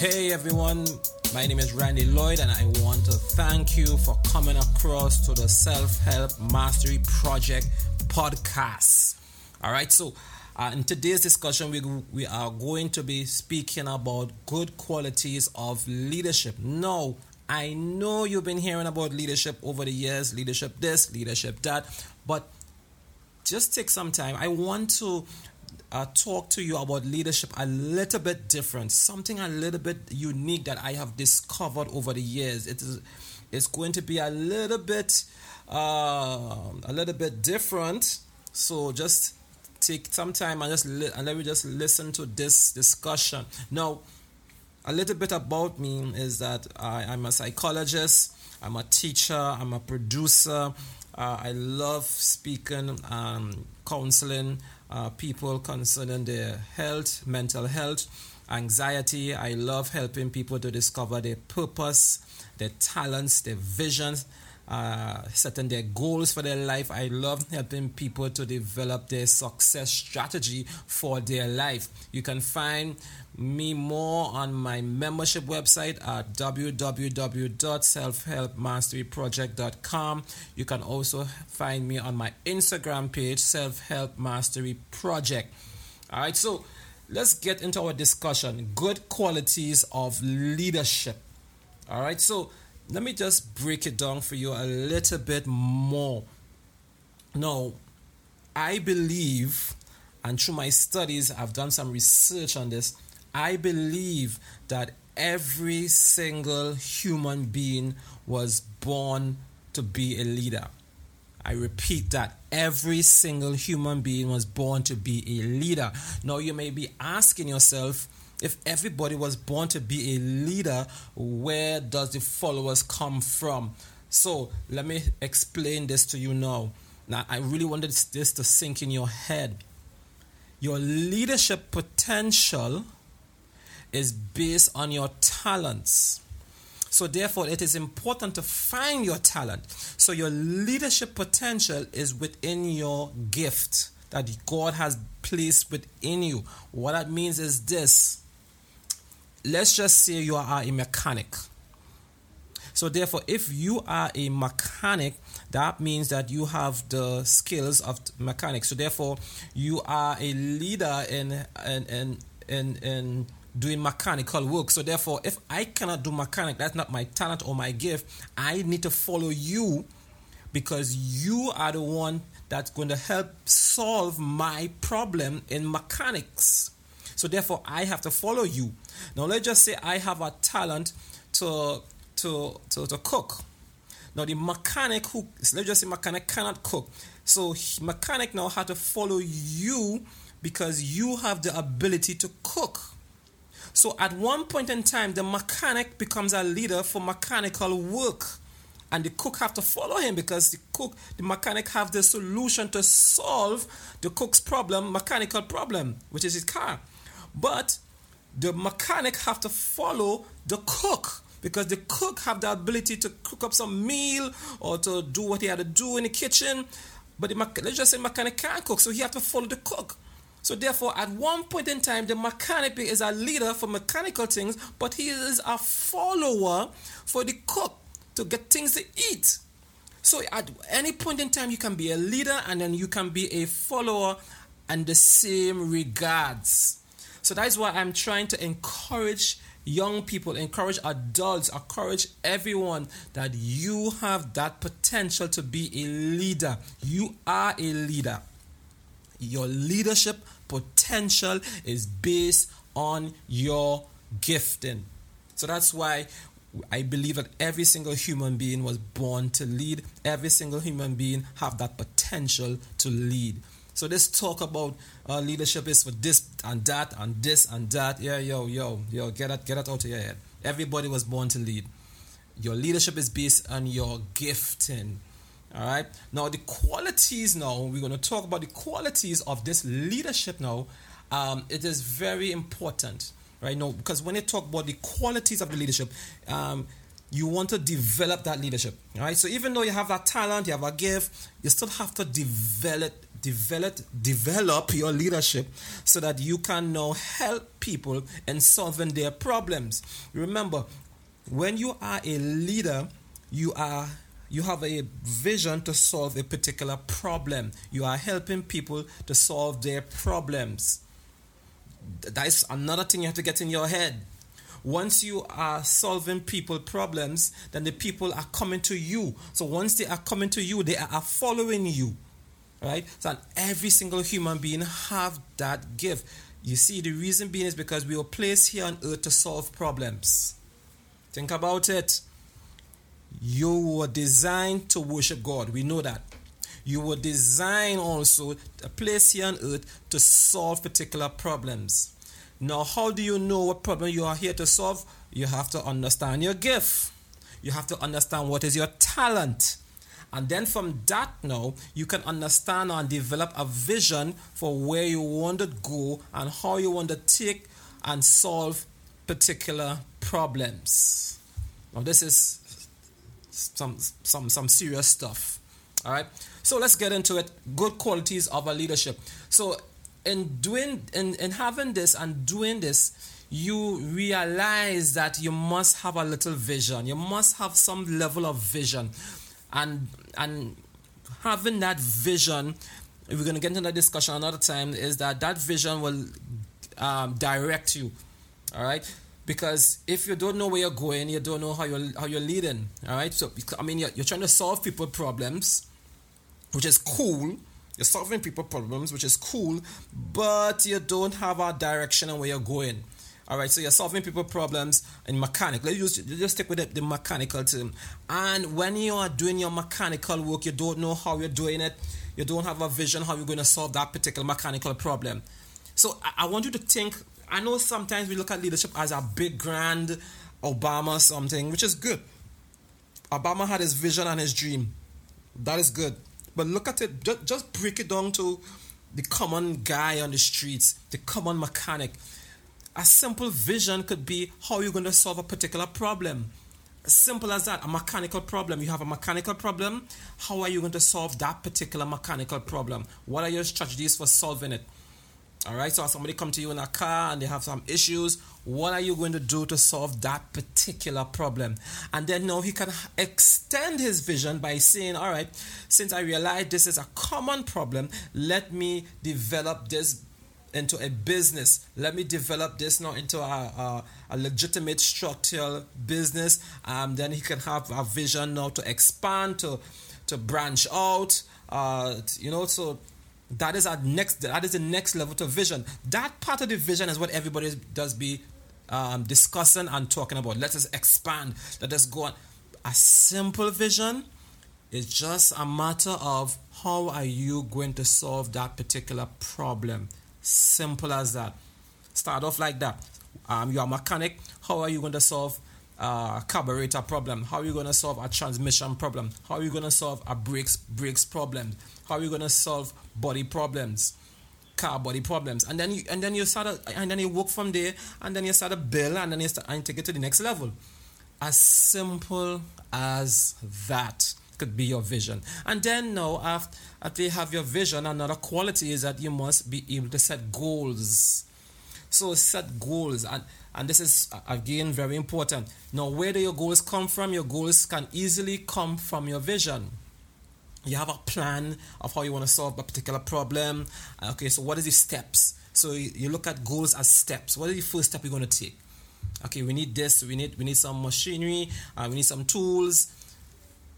Hey everyone, my name is Randy Lloyd, and I want to thank you for coming across to the Self Help Mastery Project podcast. All right, so uh, in today's discussion, we, we are going to be speaking about good qualities of leadership. Now, I know you've been hearing about leadership over the years leadership this, leadership that, but just take some time. I want to uh, talk to you about leadership a little bit different, something a little bit unique that I have discovered over the years. It is it's going to be a little bit uh, a little bit different. So just take some time and just li- and let me just listen to this discussion. Now, a little bit about me is that I, I'm a psychologist, I'm a teacher, I'm a producer. Uh, I love speaking, um, counseling uh, people concerning their health, mental health, anxiety. I love helping people to discover their purpose, their talents, their visions, uh, setting their goals for their life. I love helping people to develop their success strategy for their life. You can find me more on my membership website at www.selfhelpmasteryproject.com. You can also find me on my Instagram page, Self Help Mastery Project. All right, so let's get into our discussion good qualities of leadership. All right, so let me just break it down for you a little bit more. Now, I believe, and through my studies, I've done some research on this. I believe that every single human being was born to be a leader. I repeat that every single human being was born to be a leader. Now, you may be asking yourself, if everybody was born to be a leader, where does the followers come from? So, let me explain this to you now. Now, I really wanted this to sink in your head. Your leadership potential is based on your talents. So, therefore, it is important to find your talent. So, your leadership potential is within your gift that God has placed within you. What that means is this let's just say you are a mechanic. So, therefore, if you are a mechanic, that means that you have the skills of mechanic. So, therefore, you are a leader in in in in, in doing mechanical work. So, therefore, if I cannot do mechanic, that's not my talent or my gift. I need to follow you because you are the one that's going to help solve my problem in mechanics. So therefore, I have to follow you. Now, let's just say I have a talent to to to, to cook. Now, the mechanic who let's just say mechanic cannot cook. So mechanic now have to follow you because you have the ability to cook. So at one point in time, the mechanic becomes a leader for mechanical work. And the cook have to follow him because the cook, the mechanic have the solution to solve the cook's problem, mechanical problem, which is his car. But the mechanic have to follow the cook because the cook have the ability to cook up some meal or to do what he had to do in the kitchen. But the, let's just say mechanic can't cook, so he have to follow the cook. So therefore, at one point in time, the mechanic is a leader for mechanical things, but he is a follower for the cook to get things to eat. So at any point in time, you can be a leader and then you can be a follower and the same regards. So that is why I'm trying to encourage young people, encourage adults, encourage everyone that you have that potential to be a leader. You are a leader. Your leadership potential is based on your gifting. So that's why I believe that every single human being was born to lead. Every single human being have that potential to lead. So this talk about uh, leadership is for this and that and this and that. Yeah, yo, yo, yo, get that, get that out of your head. Everybody was born to lead. Your leadership is based on your gifting. All right. Now the qualities. Now we're going to talk about the qualities of this leadership. Now, um, it is very important, right? Now, because when you talk about the qualities of the leadership, um, you want to develop that leadership, right? So even though you have that talent, you have a gift, you still have to develop develop develop your leadership so that you can now help people in solving their problems. Remember when you are a leader you are you have a vision to solve a particular problem. You are helping people to solve their problems. That is another thing you have to get in your head. Once you are solving people problems then the people are coming to you. So once they are coming to you they are following you right? So every single human being have that gift. You see the reason being is because we were placed here on earth to solve problems. Think about it. You were designed to worship god. We know that. You were designed also a place here on earth to solve particular problems. Now, how do you know what problem you are here to solve? You have to understand your gift. You have to understand what is your talent. And then from that now, you can understand and develop a vision for where you want to go and how you want to take and solve particular problems. Now this is some some some serious stuff. All right. So let's get into it. Good qualities of a leadership. So in doing in, in having this and doing this you realize that you must have a little vision you must have some level of vision and and having that vision we're going to get into that discussion another time is that that vision will um, direct you all right? Because if you don't know where you're going you don't know how you're how you're leading all right? So i mean you're, you're trying to solve people problems which is cool. You're solving people problems, which is cool, but you don't have a direction on where you're going. All right, so you're solving people problems in mechanic. Let's just, just stick with the, the mechanical term. And when you are doing your mechanical work, you don't know how you're doing it. You don't have a vision how you're going to solve that particular mechanical problem. So I, I want you to think. I know sometimes we look at leadership as a big, grand Obama something, which is good. Obama had his vision and his dream. That is good. But look at it, just, just break it down to the common guy on the streets, the common mechanic. A simple vision could be how you're going to solve a particular problem. As simple as that, a mechanical problem. You have a mechanical problem. How are you going to solve that particular mechanical problem? What are your strategies for solving it? All right, so somebody come to you in a car and they have some issues. What are you going to do to solve that particular problem? And then now he can extend his vision by saying, All right, since I realize this is a common problem, let me develop this into a business. Let me develop this now into a, a, a legitimate structural business. Um, then he can have a vision now to expand, to to branch out. Uh, you know, so that is our next. That is the next level to vision. That part of the vision is what everybody does be um, discussing and talking about. Let us expand. Let us go on. A simple vision is just a matter of how are you going to solve that particular problem. Simple as that. Start off like that. Um, you're a mechanic. How are you going to solve a carburetor problem? How are you going to solve a transmission problem? How are you going to solve a brakes brakes problem? How are you going to solve body problems? car body problems and then you and then you start to, and then you work from there and then you start a bill and then you start and take it to the next level as simple as that could be your vision and then now after, after you have your vision another quality is that you must be able to set goals so set goals and and this is again very important. Now, where do your goals come from? Your goals can easily come from your vision. You have a plan of how you want to solve a particular problem. Okay, so what are the steps? So you look at goals as steps. What is the first step you're going to take? Okay, we need this. We need we need some machinery. Uh, we need some tools.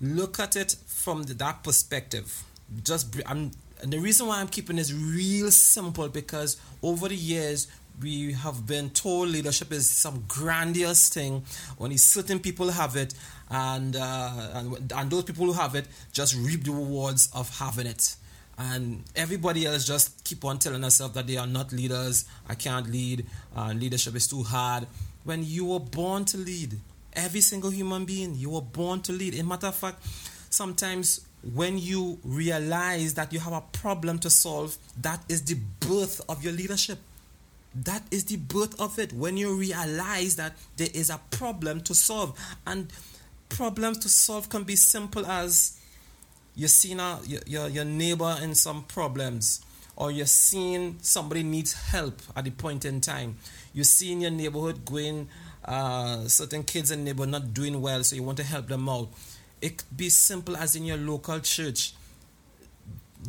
Look at it from the, that perspective. Just I'm, and the reason why I'm keeping this real simple because over the years we have been told leadership is some grandiose thing. Only certain people have it, and, uh, and and those people who have it just reap the rewards of having it. And everybody else just keep on telling themselves that they are not leaders. I can't lead. Uh, leadership is too hard. When you were born to lead, every single human being, you were born to lead. In matter of fact, sometimes when you realize that you have a problem to solve, that is the birth of your leadership that is the birth of it. When you realize that there is a problem to solve, and problems to solve can be simple as you're seeing a, your, your neighbor in some problems or you're seeing somebody needs help at the point in time. You're seeing your neighborhood going, uh, certain kids in the neighborhood not doing well, so you want to help them out. It could be simple as in your local church.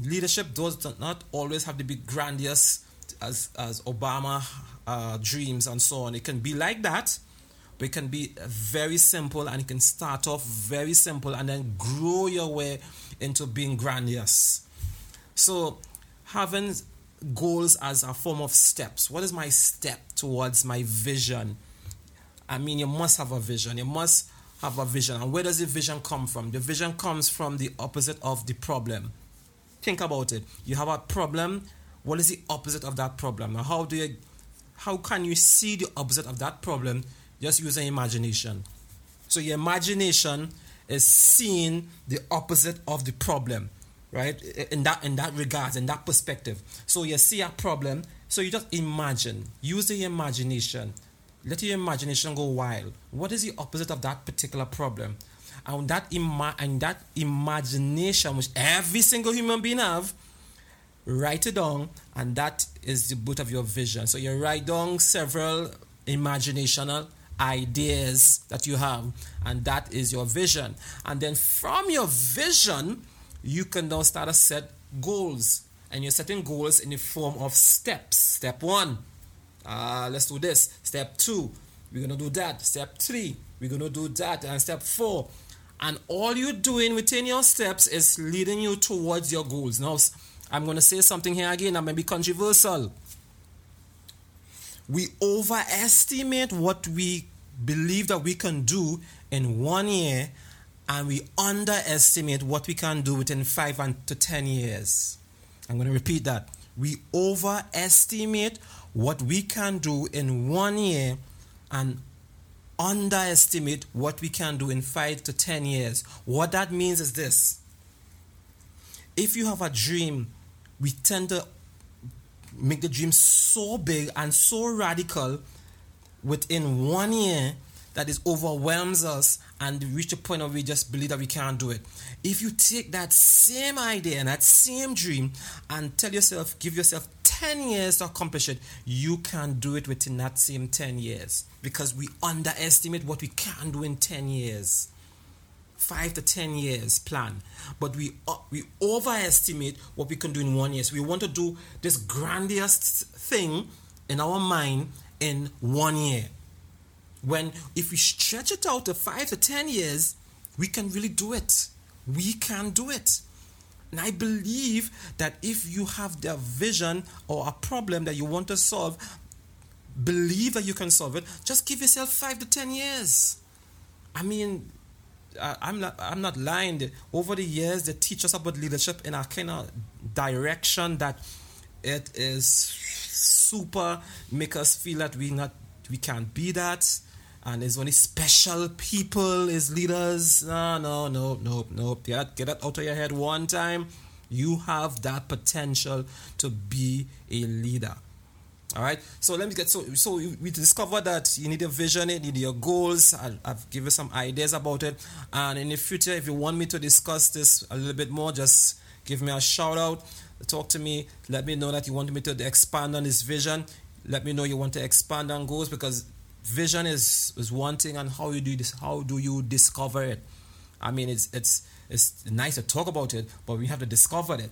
Leadership does not always have to be grandiose as, as Obama uh, dreams and so on. It can be like that, but it can be very simple and it can start off very simple and then grow your way into being grandiose. So, having goals as a form of steps. What is my step towards my vision? I mean, you must have a vision. You must have a vision. And where does the vision come from? The vision comes from the opposite of the problem. Think about it. You have a problem. What is the opposite of that problem? Now, how do you, how can you see the opposite of that problem? Just using imagination. So your imagination is seeing the opposite of the problem right? In that in that regards, in that perspective. So you see a problem, so you just imagine, use the imagination, let your imagination go wild. What is the opposite of that particular problem? And that ima- and that imagination, which every single human being have, write it down, and that is the boot of your vision. So you write down several imaginational ideas that you have, and that is your vision. And then from your vision, you can now start to set goals. And you're setting goals in the form of steps. Step one, uh, let's do this. Step two, we're to do that. Step three, we're to do that. And step four, and all you're doing within your steps is leading you towards your goals. Now, I'm to say something here again i may be controversial. We overestimate what we believe that we can do in one year and we underestimate what we can do within five and to ten years. I'm going to repeat that. We overestimate what we can do in one year and underestimate what we can do in five to ten years. What that means is this if you have a dream, we tend to make the dream so big and so radical within one year that it overwhelms us and reach a point where we just believe that we can't do it. If you take that same idea and that same dream and tell yourself, give yourself 10 years to accomplish it, you can do it within that same 10 years because we underestimate what we can do in 10 years. Five to ten years plan, but we uh, we overestimate what we can do in one year. So we want to do this grandiose thing in our mind in one year when if we stretch it out to five to ten years, we can really do it. We can do it. And I believe that if you have the vision or a problem that you want to solve, believe that you can solve it, just give yourself five to ten years. I mean, I'm not I'm not lying. Over the years, they teach us about leadership in a kind of direction that it is super make us feel that we not we can't be that and there's only special people is leaders. No, no, no, no, no. Get, get that out of your head one time. You have that potential to be a leader. All right. So let me get so so we discovered that you need a vision, you need your goals. I, I've given some ideas about it, and in the future, if you want me to discuss this a little bit more, just give me a shout out. Talk to me. Let me know that you want me to expand on this vision. Let me know you want to expand on goals because vision is is one thing and how you do this how do you discover it? I mean it's it's it's nice to talk about it but we have to discover it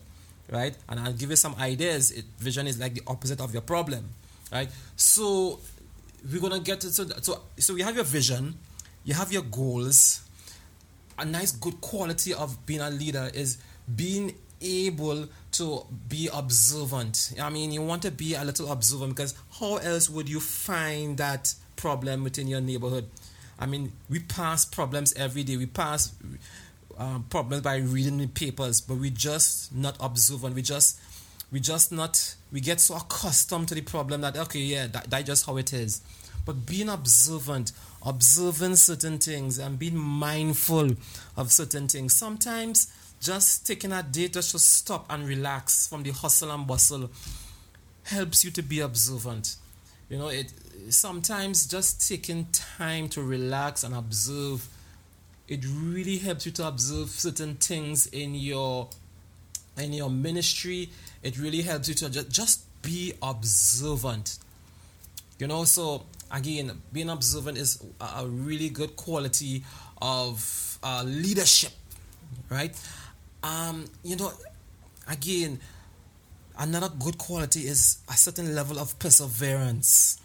right? And i'll give you some ideas. It, vision is like the opposite of your problem right? So we're gonna get to so so, so you have your vision you have your goals. A nice good quality of being a leader is being able to be observant. I mean, you want to be a little observant because how else would you find that problem within your neighborhood. I mean, we pass problems every day. We pass um, problems by reading the papers, but we just not observant. We just we just not we get so accustomed to the problem that okay, yeah, that, that's just how it is. But being observant, observing certain things, and being mindful of certain things. Sometimes just taking a day just to stop and relax from the hustle and bustle helps you to be observant. You know, it sometimes just taking time to relax and observe it really helps you to observe certain things in your in your ministry. It really helps you to just, just be observant. You know, so again, being observant is a really good quality of uh, leadership, right? Um, you know, again, another good quality is a certain level of perseverance.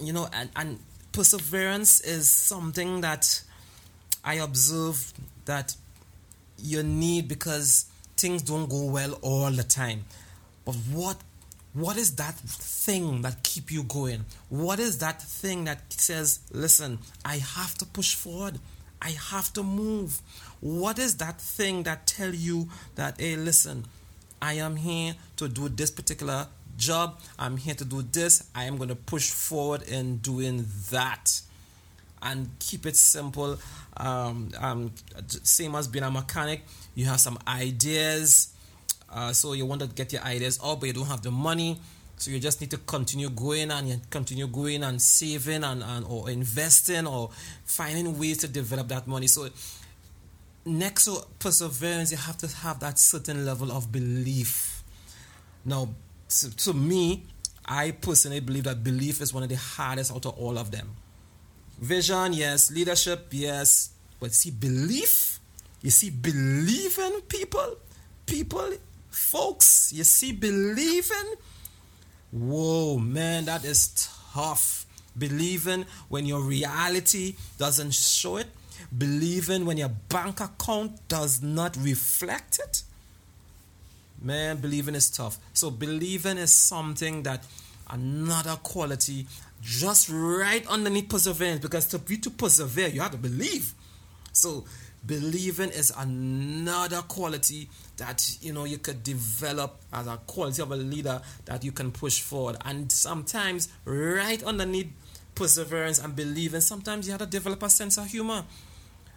You know, and, and perseverance is something that I observe that you need because things don't go well all the time. But what what is that thing that keep you going? What is that thing that says, listen, I have to push forward. I have to move. What is that thing that tell you that hey listen, I am here to do this particular job. I'm here to do this. I am going to push forward in doing that. And keep it simple. Um, um, same as being a mechanic, you have some ideas. Uh, so you want to get your ideas out, but you don't have the money. So you just need to continue going and continue going and saving and, and or investing or finding ways to develop that money. So next to perseverance, you have to have that certain level of belief. Now, to, to me, I personally believe that belief is one of the hardest out of all of them. Vision, yes. Leadership, yes. But see, belief, you see, believing people, people, folks, you see, believing Whoa, man, that is tough. Believing when your reality doesn't show it, believing when your bank account does not reflect it. Man, believing is tough. So, believing is something that another quality just right underneath perseverance because to be to persevere, you have to believe. So, believing is another quality that you know you could develop as a quality of a leader that you can push forward and sometimes right underneath perseverance and believing sometimes you have to develop a sense of humor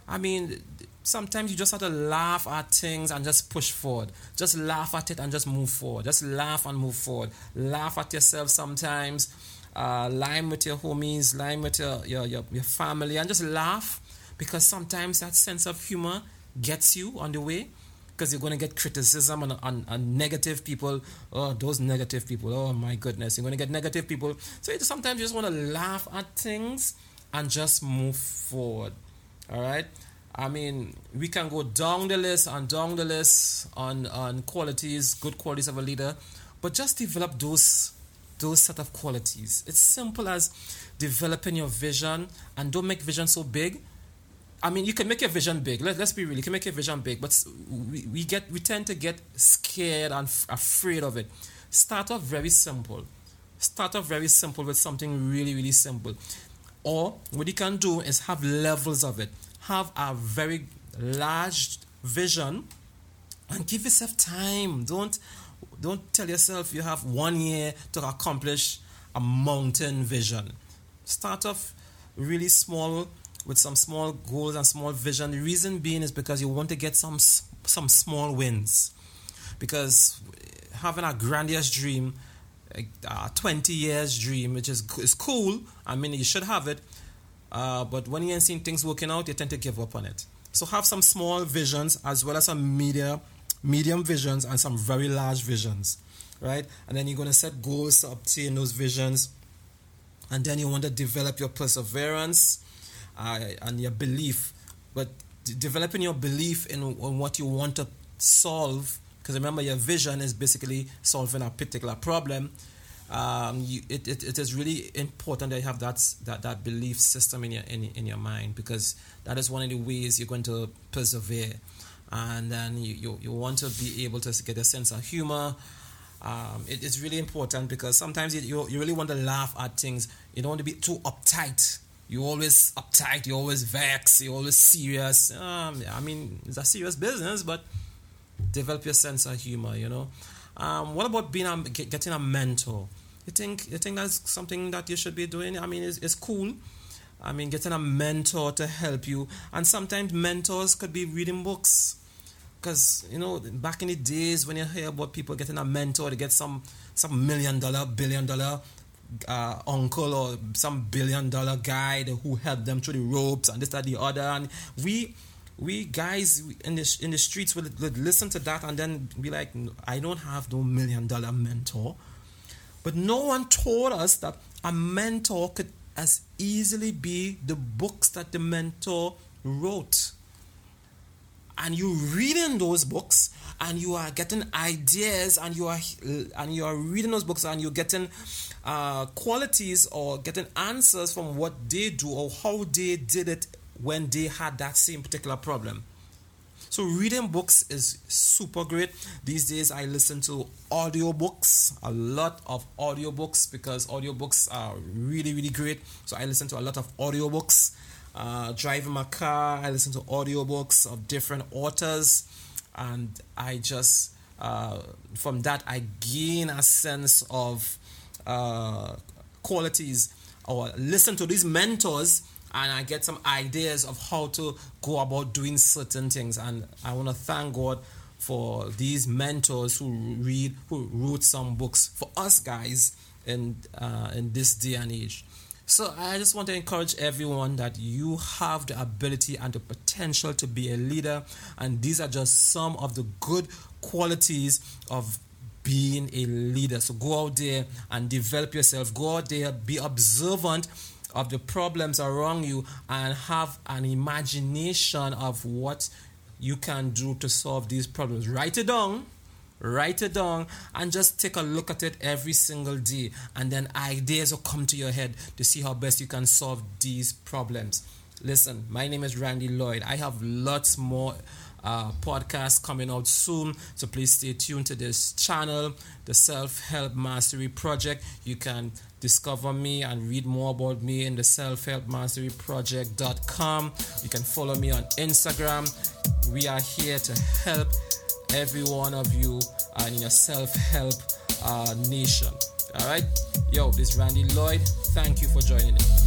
i mean sometimes you just have to laugh at things and just push forward just laugh at it and just move forward just laugh and move forward laugh at yourself sometimes uh, with your homies line with your, your, your, your family and just laugh because sometimes that sense of humor gets you on the way because you're going to get criticism and, and, and, negative people. Oh, those negative people. Oh, my goodness. You're going to get negative people. So you sometimes you just want to laugh at things and just move forward. All right? I mean, we can go down the list and down the list on, on qualities, good qualities of a leader, but just develop those those set of qualities. It's simple as developing your vision and don't make vision so big I mean, you can make your vision big. Let, let's be real. You can make your vision big, but we, we get we tend to get scared and f- afraid of it. Start off very simple. Start off very simple with something really, really simple. Or what you can do is have levels of it. Have a very large vision and give yourself time. Don't don't tell yourself you have one year to accomplish a mountain vision. Start off really small with some small goals and small vision. The reason being is because you want to get some some small wins. Because having a grandiose dream, a 20 years dream, which is is cool. I mean, you should have it. Uh, but when you ain't seeing things working out, you tend to give up on it. So have some small visions as well as some media, medium visions and some very large visions, right? And then you're going to set goals to obtain those visions. And then you want to develop your perseverance uh, and your belief, but developing your belief in, in what you want to solve. Because remember, your vision is basically solving a particular problem. Um, you, it, it, it is really important that you have that, that, that belief system in your, in, in your mind because that is one of the ways you're going to persevere. And then you, you, you want to be able to get a sense of humor. Um, it, it's really important because sometimes you, you, you really want to laugh at things. You don't want to be too uptight you always uptight, you always vex, you always serious. Um, I mean, it's a serious business, but develop your sense of humor. You know. Um, what about being a, getting a mentor? You think you think that's something that you should be doing? I mean, it's, it's cool. I mean, getting a mentor to help you, and sometimes mentors could be reading books. Because you know, back in the days when you hear about people getting a mentor to get some some million dollar, billion dollar uh, uncle or some billion dollar guy who helped them through the ropes and this that the other and we we guys in the in the streets would, would listen to that and then be like I don't have no million dollar mentor. But no one told us that a mentor could as easily be the books that the mentor wrote. And you reading those books and you are getting ideas and you are and you are reading those books and you're getting uh, qualities or getting answers from what they do or how they did it when they had that same particular problem. So reading books is super great. These days i listen to audiobooks a lot of audiobooks because audiobooks are really really great. So i listen to a lot of audiobooks. Uh, driving my car i listen to audiobooks of different authors. And i just uh, from that i gain a sense of uh, qualities. Or listen to these mentors and I get some ideas of how to go about doing certain things. And I want to thank God for these mentors who read, who wrote some books for us guys in uh, in this day and age. So I just want to encourage everyone that you have the ability and the potential to be a leader, and these are just some of the good qualities of being a leader. So go out there and develop yourself. Go out there, be observant of the problems around you and have an imagination of what you can do to solve these problems. Write it down. Write it down and just take a look at it every single day, and then ideas will come to your head to see how best you can solve these problems. Listen, my name is Randy Lloyd. I have lots more uh, podcast coming out soon. So please stay tuned to this channel, the Self Help Mastery Project. You can discover me and read more about me in the Self Help Mastery Project.com. You can follow me on Instagram. We are here to help every one of you uh, in your self help uh, nation. All right, yo, this is Randy Lloyd. Thank you for joining in.